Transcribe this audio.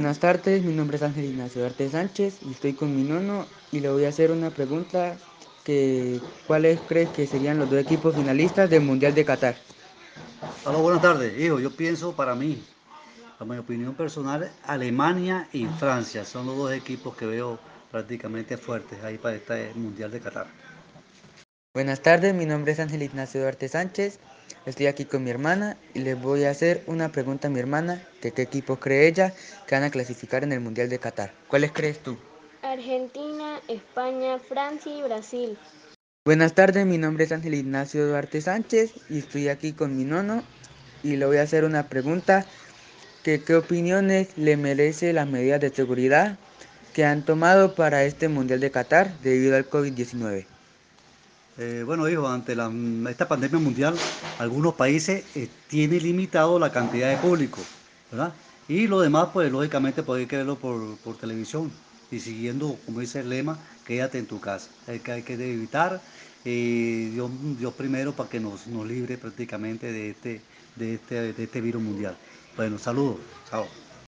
Buenas tardes, mi nombre es Ángel Ignacio Arte Sánchez y estoy con mi nono y le voy a hacer una pregunta que ¿cuáles crees que serían los dos equipos finalistas del Mundial de Qatar? Hola, buenas tardes, hijo. Yo pienso para mí, a mi opinión personal, Alemania y Francia son los dos equipos que veo prácticamente fuertes ahí para este Mundial de Qatar. Buenas tardes, mi nombre es Ángel Ignacio Duarte Sánchez, estoy aquí con mi hermana y les voy a hacer una pregunta a mi hermana, que qué equipos cree ella que van a clasificar en el Mundial de Qatar. ¿Cuáles crees tú? Argentina, España, Francia y Brasil. Buenas tardes, mi nombre es Ángel Ignacio Duarte Sánchez y estoy aquí con mi nono y le voy a hacer una pregunta, que qué opiniones le merece las medidas de seguridad que han tomado para este Mundial de Qatar debido al COVID-19. Eh, bueno, hijo, ante esta pandemia mundial, algunos países eh, tienen limitado la cantidad de público, ¿verdad? Y lo demás, pues lógicamente, verlo por, por, televisión y siguiendo, como dice el lema, quédate en tu casa. Hay que, hay que evitar, eh, Dios, Dios, primero, para que nos, nos libre prácticamente de este, de, este, de este virus mundial. Bueno, saludos, chao.